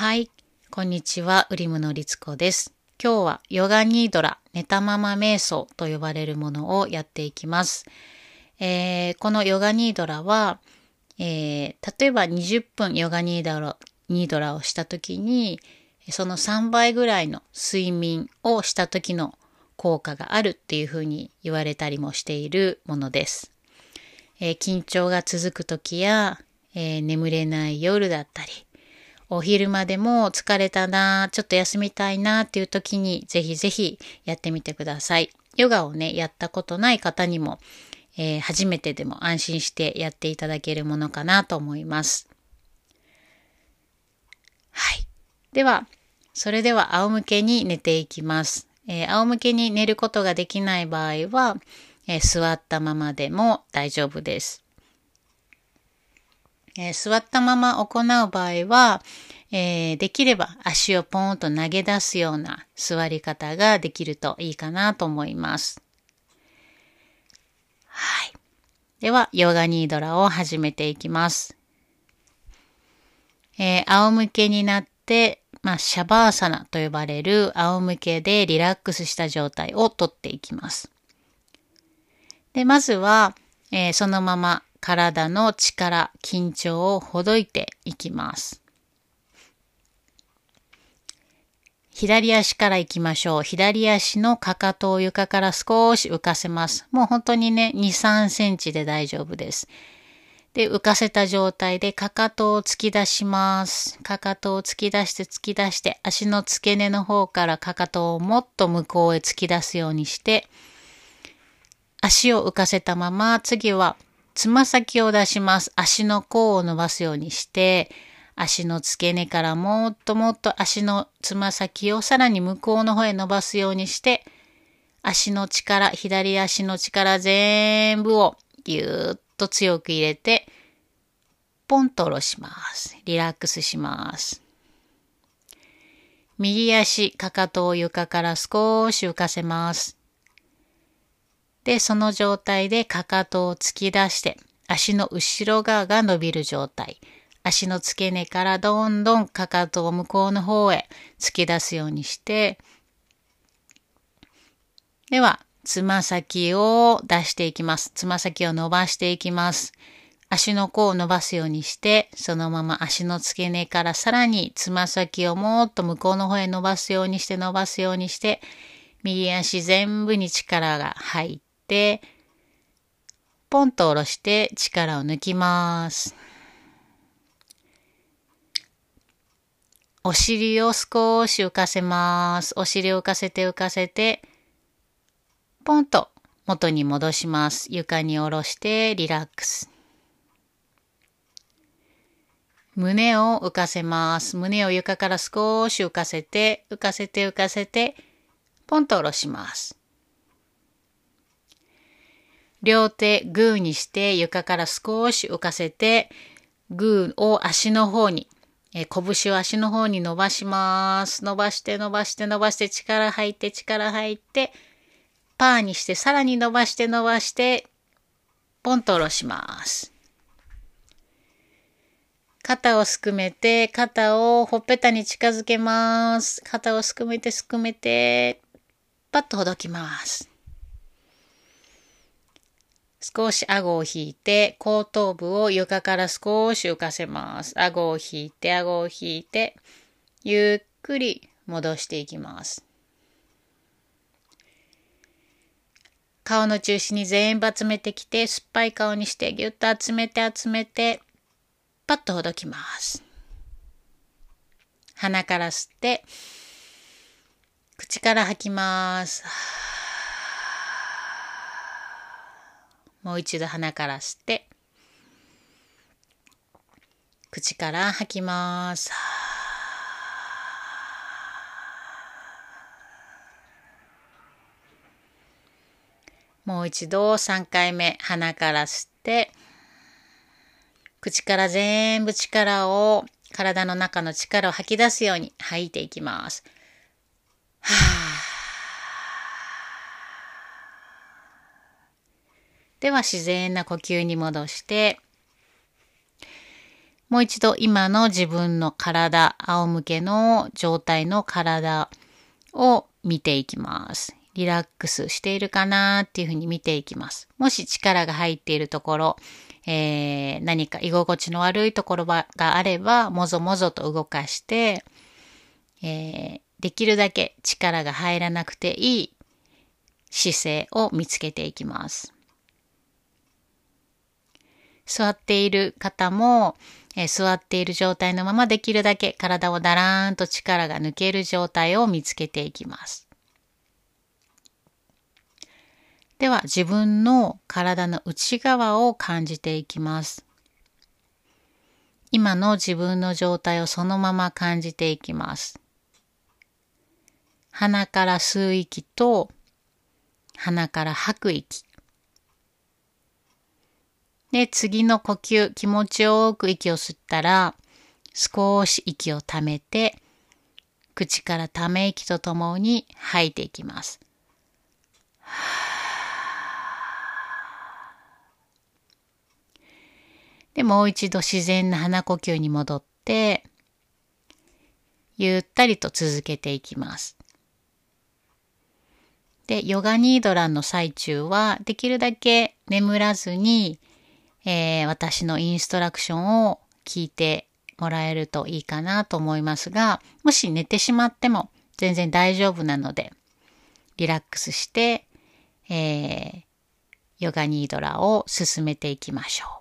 はい。こんにちは。ウリムのりつこです。今日はヨガニードラ、寝たまま瞑想と呼ばれるものをやっていきます。えー、このヨガニードラは、えー、例えば20分ヨガニードラニードラをした時に、その3倍ぐらいの睡眠をした時の効果があるっていうふうに言われたりもしているものです。えー、緊張が続く時や、え、眠れない夜だったり、お昼間でも疲れたな、ちょっと休みたいなっていう時にぜひぜひやってみてください。ヨガをね、やったことない方にも、えー、初めてでも安心してやっていただけるものかなと思います。はい。では、それでは仰向けに寝ていきます。えー、仰向けに寝ることができない場合は、えー、座ったままでも大丈夫です。えー、座ったまま行う場合は、えー、できれば足をポーンと投げ出すような座り方ができるといいかなと思います。はい。では、ヨガニードラを始めていきます。えー、仰向けになって、まあ、シャバーサナと呼ばれる仰向けでリラックスした状態をとっていきます。で、まずは、えー、そのまま体の力、緊張をほどいていきます。左足から行きましょう。左足のかかとを床から少し浮かせます。もう本当にね、2、3センチで大丈夫です。で、浮かせた状態でかかとを突き出します。かかとを突き出して突き出して、足の付け根の方からかかとをもっと向こうへ突き出すようにして、足を浮かせたまま、次はつま先を出します。足の甲を伸ばすようにして、足の付け根からもっともっと足のつま先をさらに向こうの方へ伸ばすようにして、足の力、左足の力全部をぎゅーっと強く入れて、ポンと下ろします。リラックスします。右足、かかとを床から少し浮かせます。で、その状態でかかとを突き出して、足の後ろ側が伸びる状態。足の付け根からどんどんかかとを向こうの方へ突き出すようにして、では、つま先を出していきます。つま先を伸ばしていきます。足の甲を伸ばすようにして、そのまま足の付け根からさらにつま先をもっと向こうの方へ伸ばすようにして伸ばすようにして、右足全部に力が入って、ポンと下ろして力を抜きます。お尻を少し浮かせます。お尻を浮かせて浮かせて、ポンと元に戻します。床に下ろしてリラックス。胸を浮かせます。胸を床から少し浮かせて、浮かせて浮かせて、ポンと下ろします。両手グーにして床から少し浮かせて、グーを足の方に、え、拳を足の方に伸ばします。伸ばして伸ばして伸ばして力入って力入って、パーにしてさらに伸ばして伸ばして、ポンと下ろします。肩をすくめて、肩をほっぺたに近づけます。肩をすくめてすくめて、パッとほどきます。少し顎を引いて、後頭部を床から少し浮かせます。顎を引いて、顎を引いて、ゆっくり戻していきます。顔の中心に全部集めてきて、酸っぱい顔にしてぎゅっと集めて集めて、パッとほどきます。鼻から吸って、口から吐きます。もう一度鼻から吸って、口から吐きます。もう一度3回目鼻から吸って、口から全部力を、体の中の力を吐き出すように吐いていきます。はあでは自然な呼吸に戻して、もう一度今の自分の体、仰向けの状態の体を見ていきます。リラックスしているかなっていうふうに見ていきます。もし力が入っているところ、えー、何か居心地の悪いところがあれば、もぞもぞと動かして、えー、できるだけ力が入らなくていい姿勢を見つけていきます。座っている方も、えー、座っている状態のままできるだけ体をだらーんと力が抜ける状態を見つけていきます。では自分の体の内側を感じていきます。今の自分の状態をそのまま感じていきます。鼻から吸う息と鼻から吐く息。で、次の呼吸、気持ちよく息を吸ったら、少し息をためて、口からため息とともに吐いていきます。で、もう一度自然な鼻呼吸に戻って、ゆったりと続けていきます。で、ヨガニードランの最中は、できるだけ眠らずに、えー、私のインストラクションを聞いてもらえるといいかなと思いますが、もし寝てしまっても全然大丈夫なので、リラックスして、えー、ヨガニードラを進めていきましょう。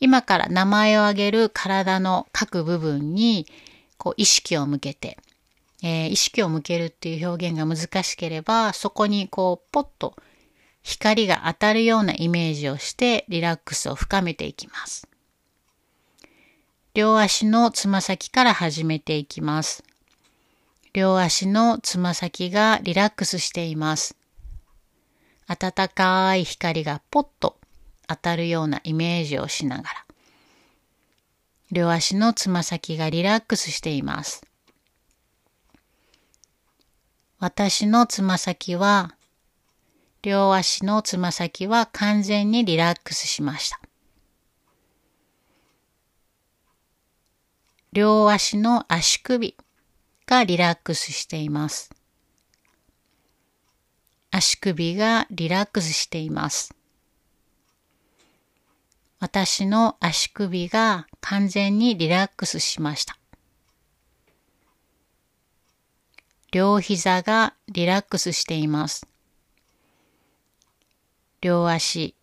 今から名前を挙げる体の各部分にこう意識を向けて、えー、意識を向けるっていう表現が難しければ、そこにこうポッと光が当たるようなイメージをしてリラックスを深めていきます。両足のつま先から始めていきます。両足のつま先がリラックスしています。暖かい光がポッと当たるようなイメージをしながら。両足のつま先がリラックスしています。私のつま先は両足のつま先は完全にリラックスしました。両足の足首がリラックスしています。足首がリラックスしています。私の足首が完全にリラックスしました。両膝がリラックスしています。両足、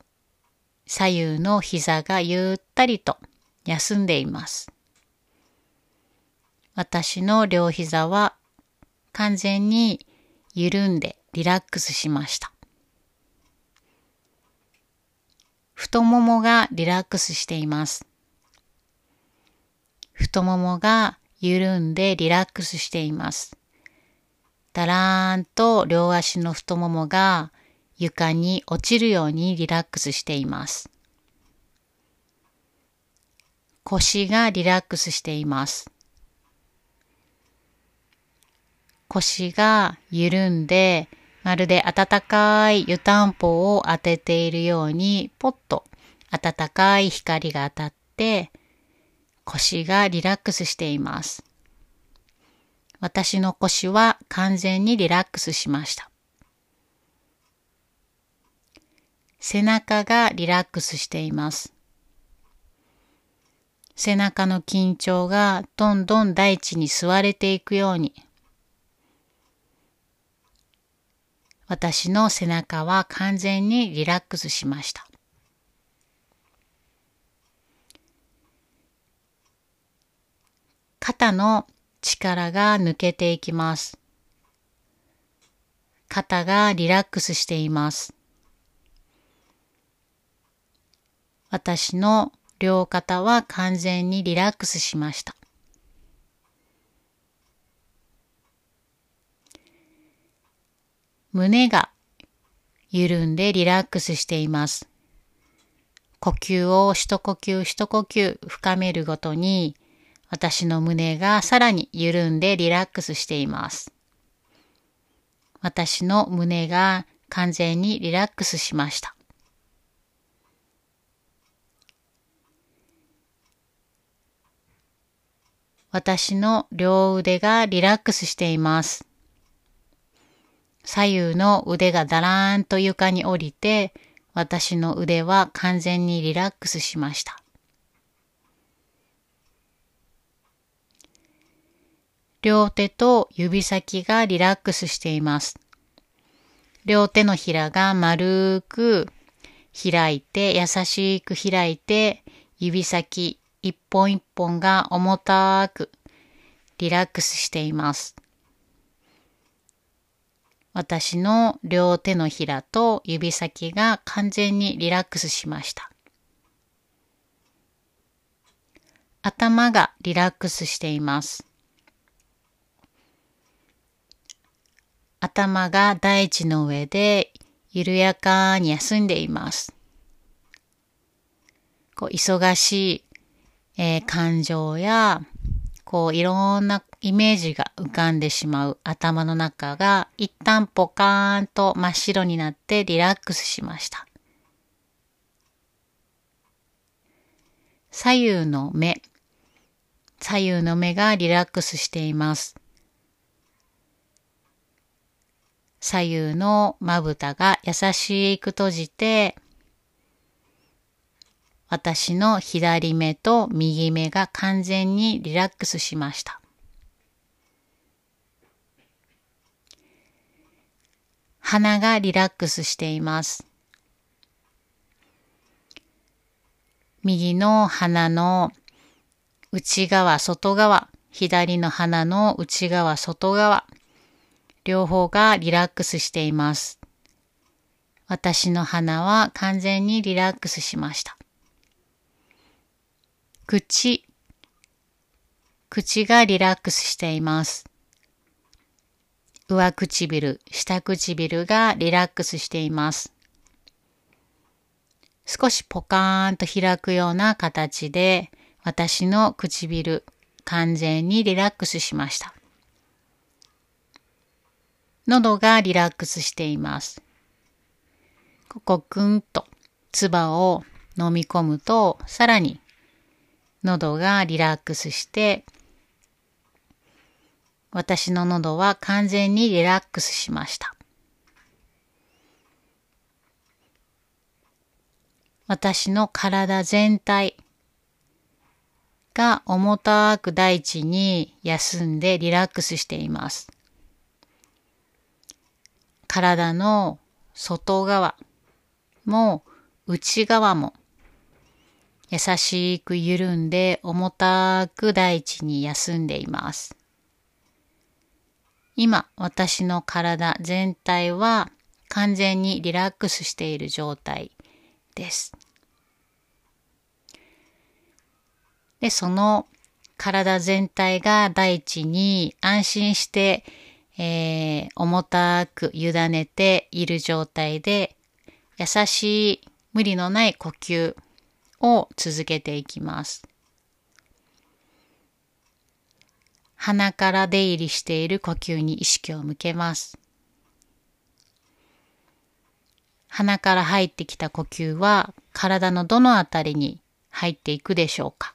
左右の膝がゆったりと休んでいます。私の両膝は完全に緩んでリラックスしました。太ももがリラックスしています。太ももが緩んでリラックスしています。だらーんと両足の太ももが床に落ちるようにリラックスしています。腰がリラックスしています。腰が緩んで、まるで暖かい湯たんぽを当てているように、ポッと暖かい光が当たって、腰がリラックスしています。私の腰は完全にリラックスしました。背中がリラックスしています。背中の緊張がどんどん大地に吸われていくように、私の背中は完全にリラックスしました。肩の力が抜けていきます。肩がリラックスしています。私の両肩は完全にリラックスしました。胸が緩んでリラックスしています。呼吸を一呼吸一呼吸深めるごとに私の胸がさらに緩んでリラックスしています。私の胸が完全にリラックスしました。私の両腕がリラックスしています。左右の腕がだらーんと床に降りて、私の腕は完全にリラックスしました。両手と指先がリラックスしています。両手のひらが丸く開いて、優しく開いて、指先一本一本が重たくリラックスしています。私の両手のひらと指先が完全にリラックスしました。頭がリラックスしています。頭が大地の上で緩やかに休んでいます。こう忙しい、えー、感情やこういろんなイメージが浮かんでしまう頭の中が一旦ポカーンと真っ白になってリラックスしました。左右の目、左右の目がリラックスしています。左右のまぶたが優しく閉じて、私の左目と右目が完全にリラックスしました。鼻がリラックスしています。右の鼻の内側、外側、左の鼻の内側、外側、両方がリラックスしています。私の鼻は完全にリラックスしました。口、口がリラックスしています。上唇、下唇がリラックスしています。少しポカーンと開くような形で私の唇完全にリラックスしました。喉がリラックスしています。ここぐんと唾を飲み込むとさらに喉がリラックスして、私の喉は完全にリラックスしました。私の体全体が重たく大地に休んでリラックスしています。体の外側も内側も優しく緩んで重たく大地に休んでいます。今、私の体全体は完全にリラックスしている状態です。で、その体全体が大地に安心して、えー、重たく委ねている状態で、優しい無理のない呼吸を続けていきます。鼻から出入りしている呼吸に意識を向けます。鼻から入ってきた呼吸は体のどのあたりに入っていくでしょうか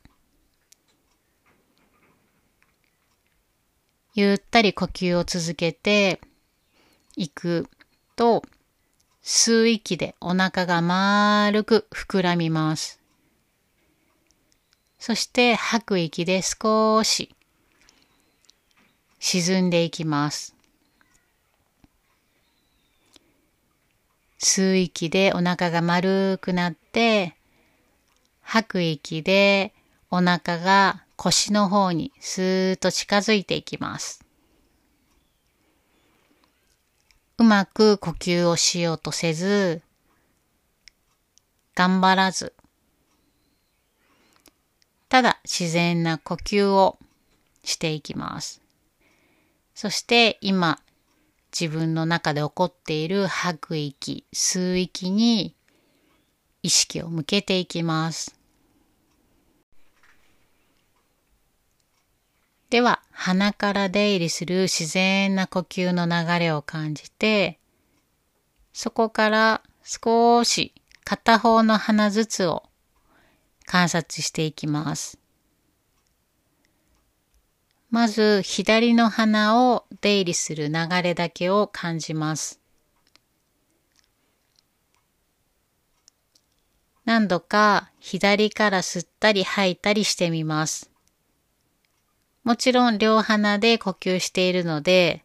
ゆったり呼吸を続けていくと吸う息でお腹が丸く膨らみます。そして吐く息で少し沈んでいきます。吸う息でお腹が丸くなって、吐く息でお腹が腰の方にスーッと近づいていきます。うまく呼吸をしようとせず、頑張らず、ただ自然な呼吸をしていきます。そして今自分の中で起こっている吐く息、吸う息に意識を向けていきます。では、鼻から出入りする自然な呼吸の流れを感じて、そこから少し片方の鼻ずつを観察していきます。まず左の鼻を出入りする流れだけを感じます。何度か左から吸ったり吐いたりしてみます。もちろん両鼻で呼吸しているので、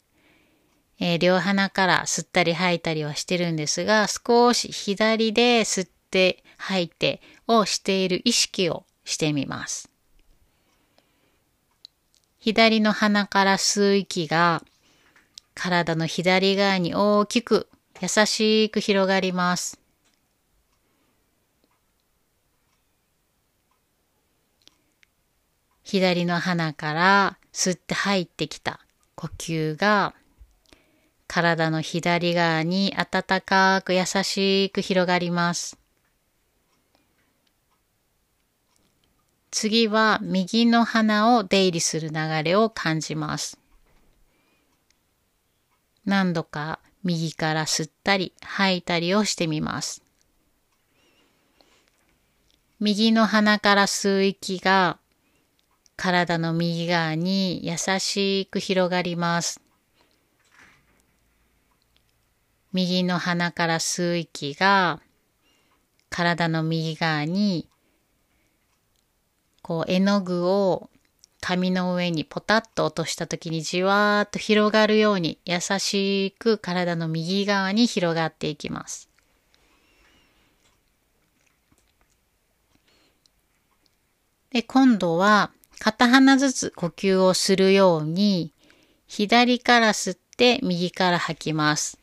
えー、両鼻から吸ったり吐いたりはしてるんですが、少し左で吸って吐いてをしている意識をしてみます。左の鼻から吸う息が体の左側に大きく優しく広がります。左の鼻から吸って入ってきた呼吸が体の左側に温かく優しく広がります。次は右の鼻を出入りする流れを感じます。何度か右から吸ったり吐いたりをしてみます。右の鼻から吸う息が体の右側に優しく広がります。右の鼻から吸う息が体の右側にこう絵の具を紙の上にポタッと落とした時にじわーっと広がるように優しく体の右側に広がっていきます。で、今度は片鼻ずつ呼吸をするように左から吸って右から吐きます。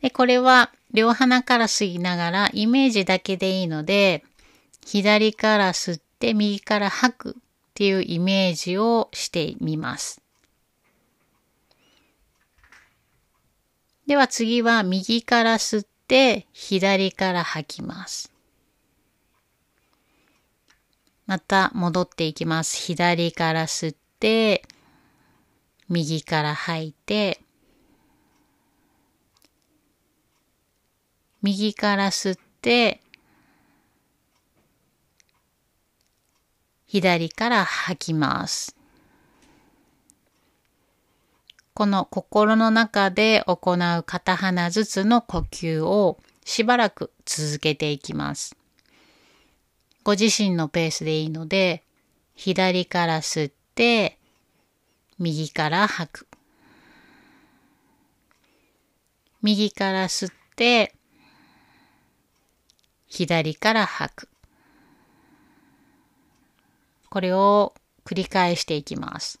で、これは両鼻から吸いながらイメージだけでいいので、左から吸って右から吐くっていうイメージをしてみます。では次は右から吸って左から吐きます。また戻っていきます。左から吸って、右から吐いて、右から吸って、左から吐きます。この心の中で行う片鼻ずつの呼吸をしばらく続けていきます。ご自身のペースでいいので、左から吸って、右から吐く。右から吸って、左から吐く。これを繰り返していきます。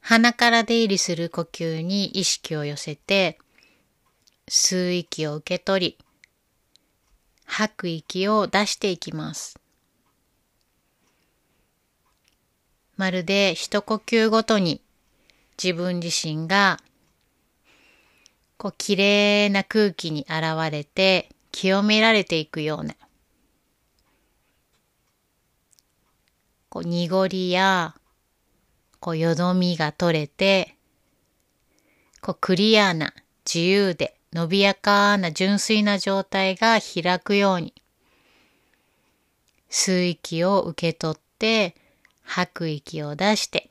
鼻から出入りする呼吸に意識を寄せて、吸う息を受け取り、吐く息を出していきます。まるで一呼吸ごとに自分自身がこう綺麗な空気に現れて清められていくような。こう濁りやこうよどみが取れてこうクリアな自由で伸びやかな純粋な状態が開くように。吸う息を受け取って吐く息を出して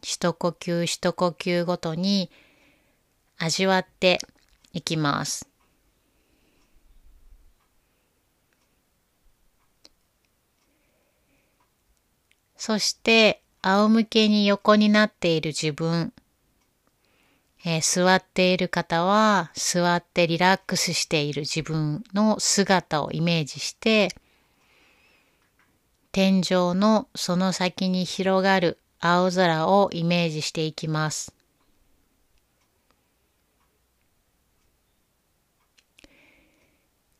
一呼吸一呼吸ごとに味わっていきます。そして仰向けに横になっている自分、えー、座っている方は座ってリラックスしている自分の姿をイメージして天井のその先に広がる青空をイメージしていきます。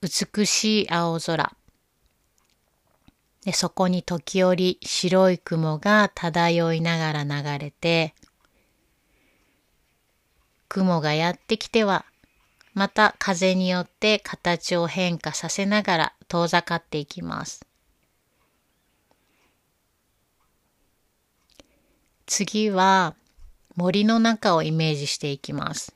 美しい青空。でそこに時折白い雲が漂いながら流れて、雲がやってきては、また風によって形を変化させながら遠ざかっていきます。次は森の中をイメージしていきます。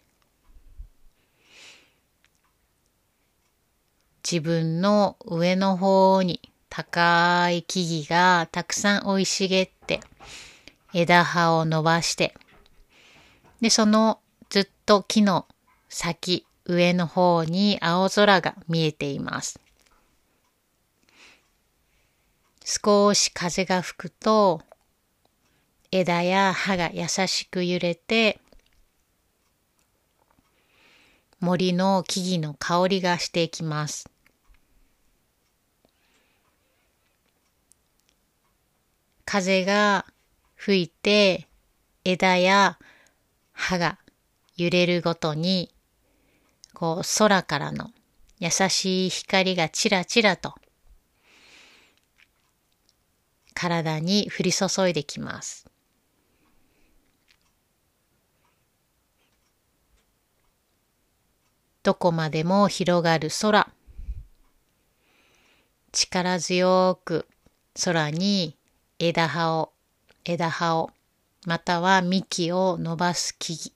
自分の上の方に高い木々がたくさん生い茂って枝葉を伸ばしてで、そのずっと木の先、上の方に青空が見えています。少し風が吹くと枝や葉が優しく揺れて森の木々の香りがしていきます。風が吹いて枝や葉が揺れるごとにこう空からの優しい光がちらちらと体に降り注いできます。どこまでも広がる空。力強く空に枝葉を、枝葉を、または幹を伸ばす木々。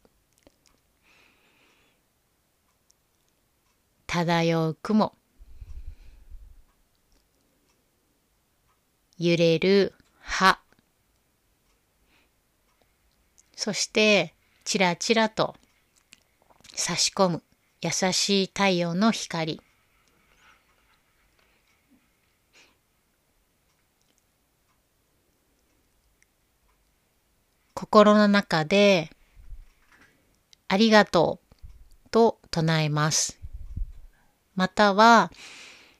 漂う雲。揺れる葉。そして、ちらちらと差し込む優しい太陽の光。心の中で、ありがとうと唱えます。または、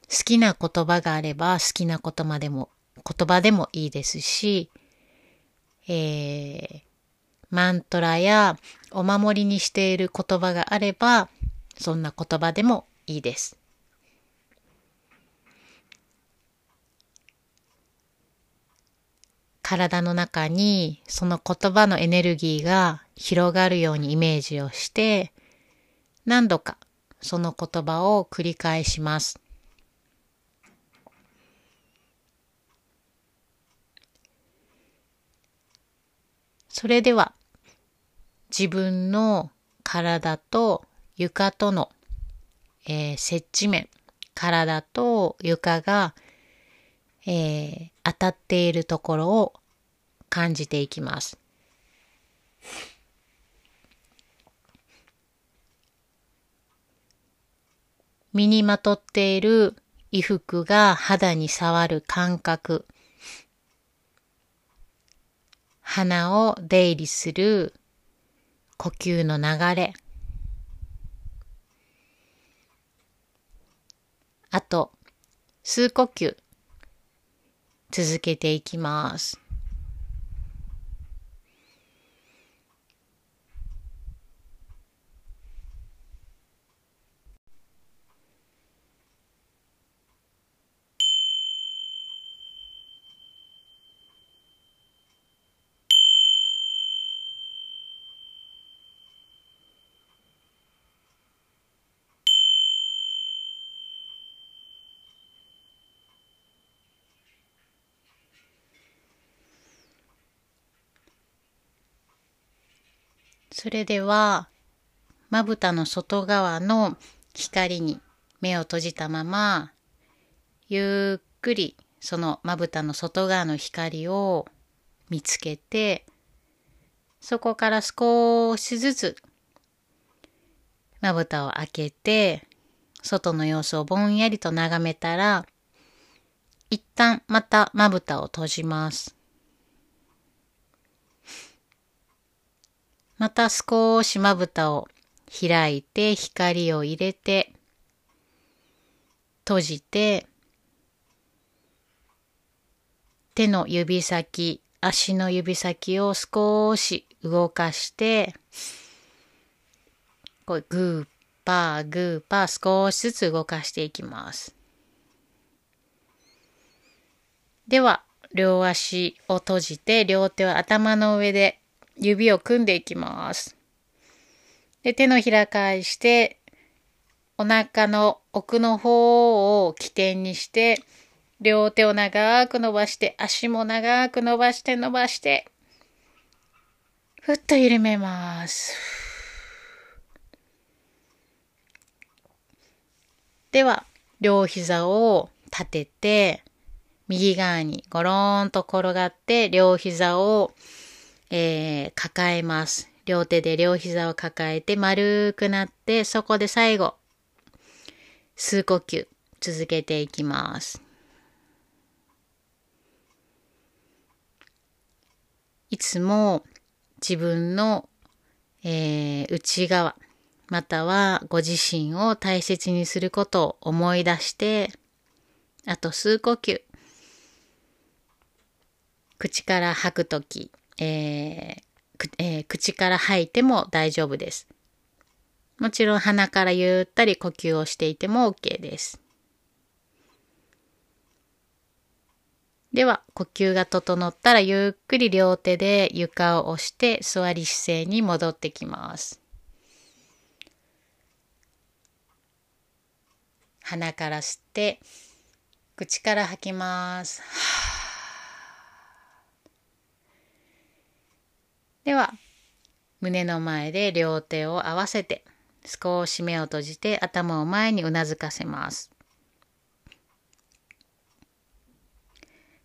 好きな言葉があれば好きな言葉でも言葉でもいいですし、えー、マントラやお守りにしている言葉があれば、そんな言葉でもいいです。体の中にその言葉のエネルギーが広がるようにイメージをして何度かその言葉を繰り返します。それでは自分の体と床との、えー、接地面、体と床が、えー、当たっているところを感じていきます。身にまとっている衣服が肌に触る感覚。鼻を出入りする呼吸の流れ。あと、数呼吸続けていきます。それでは、まぶたの外側の光に目を閉じたまま、ゆっくりそのまぶたの外側の光を見つけて、そこから少しずつまぶたを開けて、外の様子をぼんやりと眺めたら、一旦またまぶたを閉じます。また少しまぶたを開いて光を入れて閉じて手の指先足の指先を少し動かしてこうグーパーグーパー少しずつ動かしていきます。では両足を閉じて両手を頭の上で指を組んでいきます。で、手のひら返して、お腹の奥の方を起点にして、両手を長く伸ばして、足も長く伸ばして伸ばして、ふっと緩めます。では、両膝を立てて、右側にゴローンと転がって、両膝を、えー、抱えます。両手で両膝を抱えて丸くなって、そこで最後、数呼吸続けていきます。いつも自分の、えー、内側、またはご自身を大切にすることを思い出して、あと数呼吸。口から吐くとき、えーえー、口から吐いても大丈夫です。もちろん鼻からゆったり呼吸をしていても OK です。では、呼吸が整ったらゆっくり両手で床を押して座り姿勢に戻ってきます。鼻から吸って、口から吐きます。では、胸の前で両手を合わせて、少し目を閉じて頭を前にうなずかせます。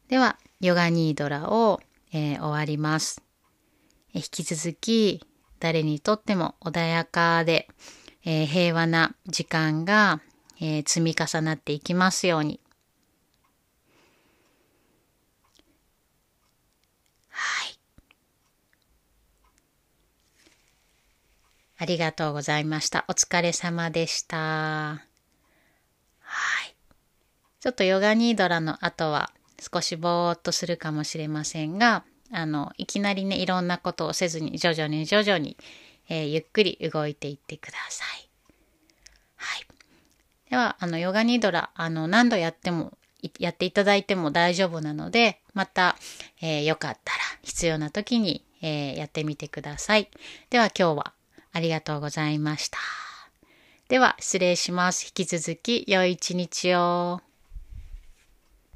では、ヨガニードラを、えー、終わります。引き続き、誰にとっても穏やかで、えー、平和な時間が、えー、積み重なっていきますように。ありがとうございました。お疲れ様でした。はい。ちょっとヨガニードラの後は少しぼーっとするかもしれませんが、あの、いきなりね、いろんなことをせずに、徐々に徐々に、えー、ゆっくり動いていってください。はい。では、あの、ヨガニードラ、あの、何度やっても、やっていただいても大丈夫なので、また、えー、よかったら、必要な時に、えー、やってみてください。では今日はありがとうございました。では、失礼します。引き続き、良い一日を。